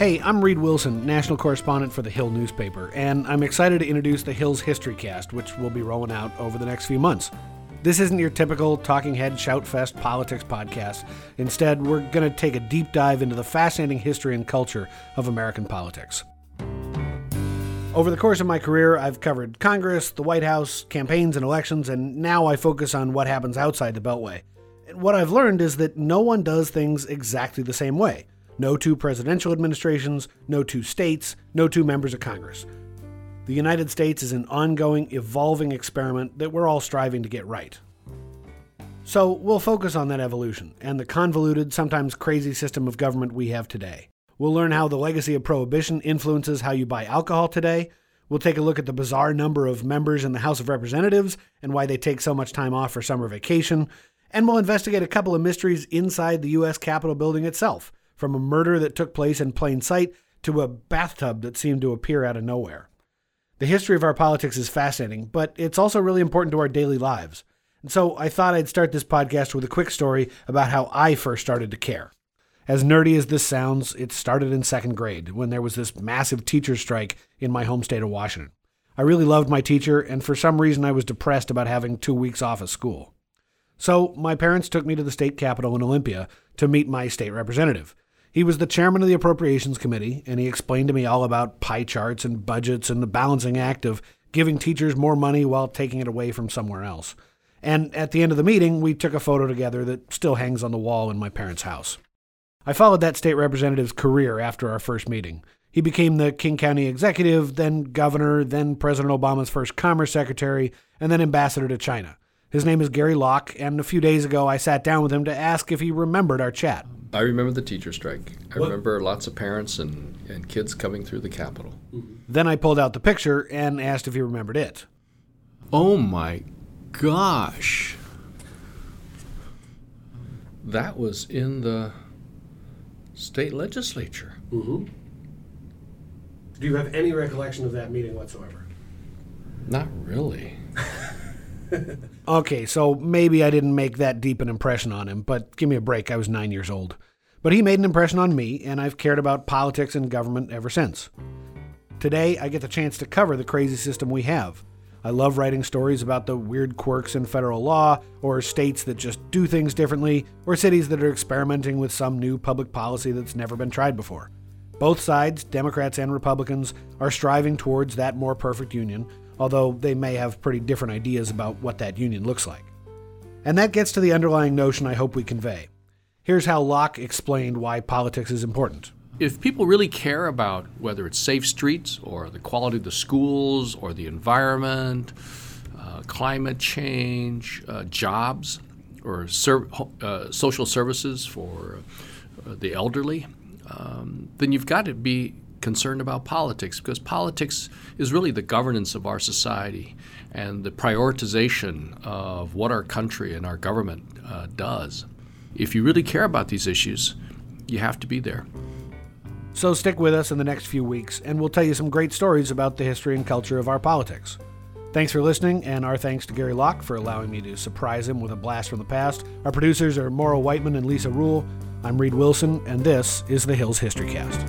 Hey, I'm Reid Wilson, national correspondent for the Hill newspaper, and I'm excited to introduce the Hill's History Cast, which we'll be rolling out over the next few months. This isn't your typical talking head shoutfest politics podcast. Instead, we're going to take a deep dive into the fascinating history and culture of American politics. Over the course of my career, I've covered Congress, the White House, campaigns and elections, and now I focus on what happens outside the Beltway. And What I've learned is that no one does things exactly the same way. No two presidential administrations, no two states, no two members of Congress. The United States is an ongoing, evolving experiment that we're all striving to get right. So, we'll focus on that evolution and the convoluted, sometimes crazy system of government we have today. We'll learn how the legacy of prohibition influences how you buy alcohol today. We'll take a look at the bizarre number of members in the House of Representatives and why they take so much time off for summer vacation. And we'll investigate a couple of mysteries inside the U.S. Capitol building itself from a murder that took place in plain sight to a bathtub that seemed to appear out of nowhere. The history of our politics is fascinating, but it's also really important to our daily lives. And so I thought I'd start this podcast with a quick story about how I first started to care. As nerdy as this sounds, it started in second grade when there was this massive teacher strike in my home state of Washington. I really loved my teacher, and for some reason I was depressed about having two weeks off of school. So my parents took me to the state capitol in Olympia to meet my state representative. He was the chairman of the Appropriations Committee, and he explained to me all about pie charts and budgets and the balancing act of giving teachers more money while taking it away from somewhere else. And at the end of the meeting, we took a photo together that still hangs on the wall in my parents' house. I followed that state representative's career after our first meeting. He became the King County executive, then governor, then President Obama's first commerce secretary, and then ambassador to China. His name is Gary Locke, and a few days ago I sat down with him to ask if he remembered our chat. I remember the teacher strike. I what? remember lots of parents and, and kids coming through the Capitol. Then I pulled out the picture and asked if he remembered it. Oh my gosh. That was in the state legislature. Mm-hmm. Do you have any recollection of that meeting whatsoever? Not really. okay, so maybe I didn't make that deep an impression on him, but give me a break. I was nine years old. But he made an impression on me, and I've cared about politics and government ever since. Today, I get the chance to cover the crazy system we have. I love writing stories about the weird quirks in federal law, or states that just do things differently, or cities that are experimenting with some new public policy that's never been tried before. Both sides, Democrats and Republicans, are striving towards that more perfect union, although they may have pretty different ideas about what that union looks like. And that gets to the underlying notion I hope we convey. Here's how Locke explained why politics is important. If people really care about whether it's safe streets or the quality of the schools or the environment, uh, climate change, uh, jobs, or ser- uh, social services for uh, the elderly, um, then you've got to be concerned about politics because politics is really the governance of our society and the prioritization of what our country and our government uh, does. If you really care about these issues, you have to be there. So stick with us in the next few weeks, and we'll tell you some great stories about the history and culture of our politics. Thanks for listening, and our thanks to Gary Locke for allowing me to surprise him with a blast from the past. Our producers are Maura Whiteman and Lisa Rule. I'm Reid Wilson, and this is the Hills History Cast.